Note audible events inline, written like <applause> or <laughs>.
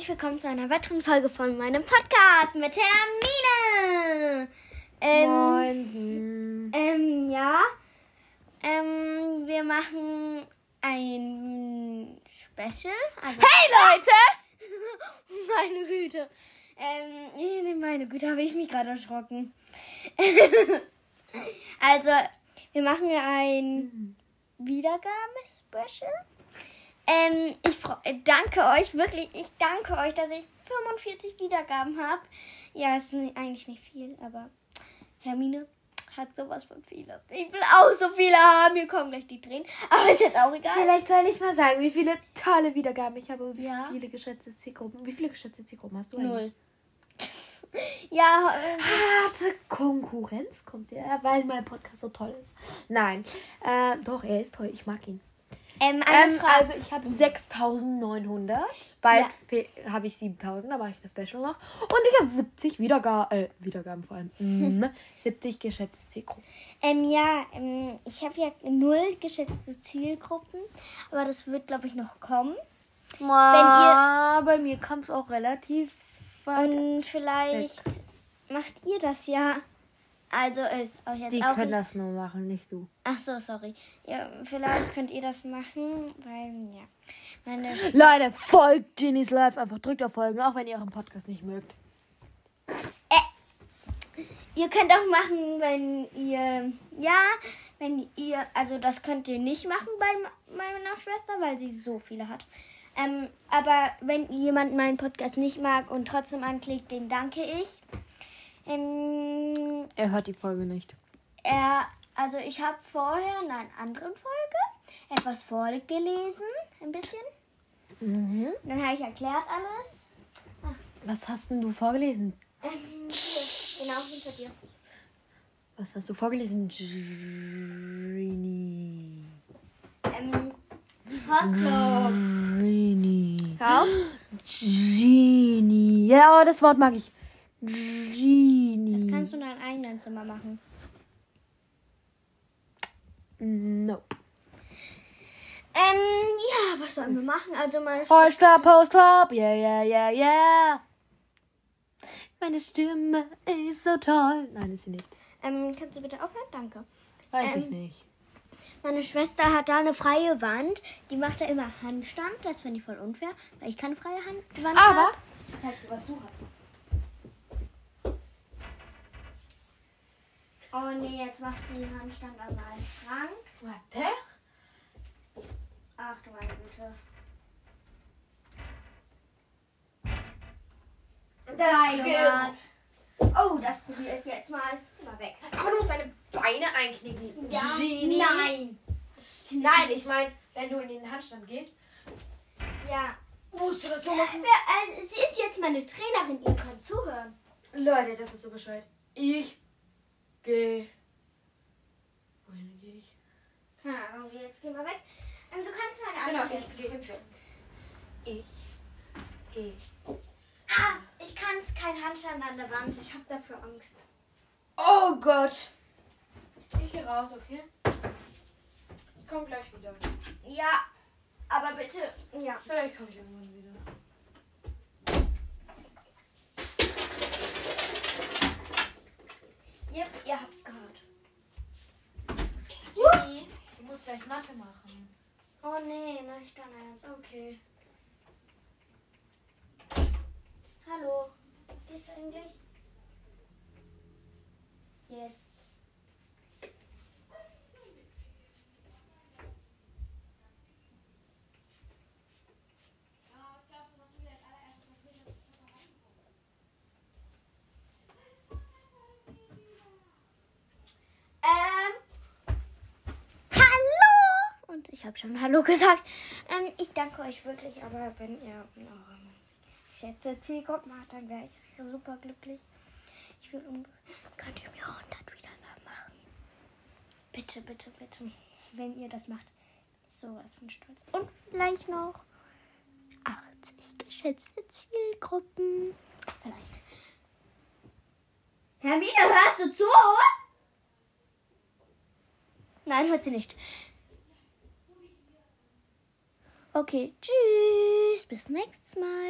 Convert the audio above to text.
herzlich willkommen zu einer weiteren Folge von meinem Podcast mit Hermine. Ähm, Moinsen. ähm, ja. Ähm, wir machen ein Special. Also, Hey Leute! <laughs> meine Güte. Ähm, meine Güte, habe ich mich gerade erschrocken. <laughs> also, wir machen ein Wiedergabe-Special. Ähm, ich äh, danke euch, wirklich, ich danke euch, dass ich 45 Wiedergaben habe. Ja, ist eigentlich nicht viel, aber Hermine hat sowas von viele. Ich will auch so viele haben. Mir kommen gleich die Tränen. Aber ist jetzt auch egal. Vielleicht soll ich mal sagen, wie viele tolle Wiedergaben ich habe und wie Ja. viele geschätzte Zielgruppen. Wie viele geschätzte Zielgruppen hast du Null. eigentlich? <laughs> Ja, äh, Harte Konkurrenz kommt ja, weil mein Podcast so toll ist. Nein, äh, doch, er ist toll. Ich mag ihn. Ähm, eine Ähm, Frage. also ich habe 6900. Bald fe- habe ich 7000, da mache ich das Special noch. Und ich habe 70 Wiederga äh, Wiedergaben vor allem. Mhm. <laughs> 70 geschätzte Zielgruppen. Ähm, ja, ähm, ich habe ja null geschätzte Zielgruppen, aber das wird, glaube ich, noch kommen. ihr bei mir kam es auch relativ weit. Und vielleicht macht ihr das ja. Also ist euch jetzt Die auch. können das nur machen, nicht du. Ach so, sorry. Ja, vielleicht könnt ihr das machen, weil ja, meine Leute, folgt Genies Live. Einfach drückt auf Folgen, auch wenn ihr ihren Podcast nicht mögt. Ihr könnt auch machen, wenn ihr, ja, wenn ihr, also das könnt ihr nicht machen bei meiner Schwester, weil sie so viele hat. Ähm, aber wenn jemand meinen Podcast nicht mag und trotzdem anklickt, den danke ich. Ähm, Er hört die Folge nicht. er, also ich habe vorher in einer anderen Folge etwas vorgelesen, ein bisschen. Mhm. Dann habe ich erklärt alles. Was hast denn du vorgelesen? Ähm, genau hinter dir. Was hast du vorgelesen? Genie. Ähm, Postclub. Genie. Genie. Ja, oh, das Wort mag ich. Das Genie. kannst du in deinem eigenen Zimmer machen. No. Ähm, ja, was sollen wir machen? Also mal. Post Club, Post Club. Yeah, yeah, yeah, yeah. Meine Stimme ist so toll. Nein, ist sie nicht. Ähm, kannst du bitte aufhören? Danke. Weiß Ähm, ich nicht. Meine Schwester hat da eine freie Wand. Die macht da immer Handstand. Das finde ich voll unfair, weil ich keine freie Hand Wand Aber hab. ich zeig dir, was du hast. Oh nee, jetzt macht sie einen Handstand an meinem Schrank. Warte. Ach du meine Güte. Das. Oh, das probiere ich jetzt mal. Mal weg. Aber du musst deine Beine einknicken. Ja, Genie. nein. Nein, ich meine, wenn du in den Handstand gehst, Ja. musst du das so machen. Wer, äh, sie ist jetzt meine Trainerin. Ihr könnt zuhören. Leute, das ist so bescheuert. Ich gehe. Wohin gehe ich? Keine Ahnung, jetzt gehen wir weg. Ähm, du kannst meine Genau, andere ich gehe Schwimmen. Ich gehe. Ah, ich kann es kein Handstand an der Wand. Ich habe dafür Angst. Oh Gott. Ich gehe raus, okay? Ich komme gleich wieder. Ja, aber bitte. Ja. Vielleicht komme ich irgendwann wieder. Yep, ihr habt's gehört. Genie, du musst gleich Mathe machen. Oh nee, nicht dein Ernst. Okay. Hallo. Gehst du eigentlich? Jetzt. Ähm. Hallo! Und ich habe schon Hallo <laughs> gesagt. Ähm, ich danke euch wirklich, aber wenn ihr eure schätze Zielgruppen habt, dann wäre ich super glücklich. Ich will ungefähr. Könnt ihr mir 100 Wiedergaben machen? Bitte, bitte, bitte. Wenn ihr das macht, sowas von stolz. Und vielleicht noch 80 geschätzte Zielgruppen. Vielleicht. Hermine, hörst du zu? Nein, hört sie nicht. Okay, tschüss. Bis nächstes Mal.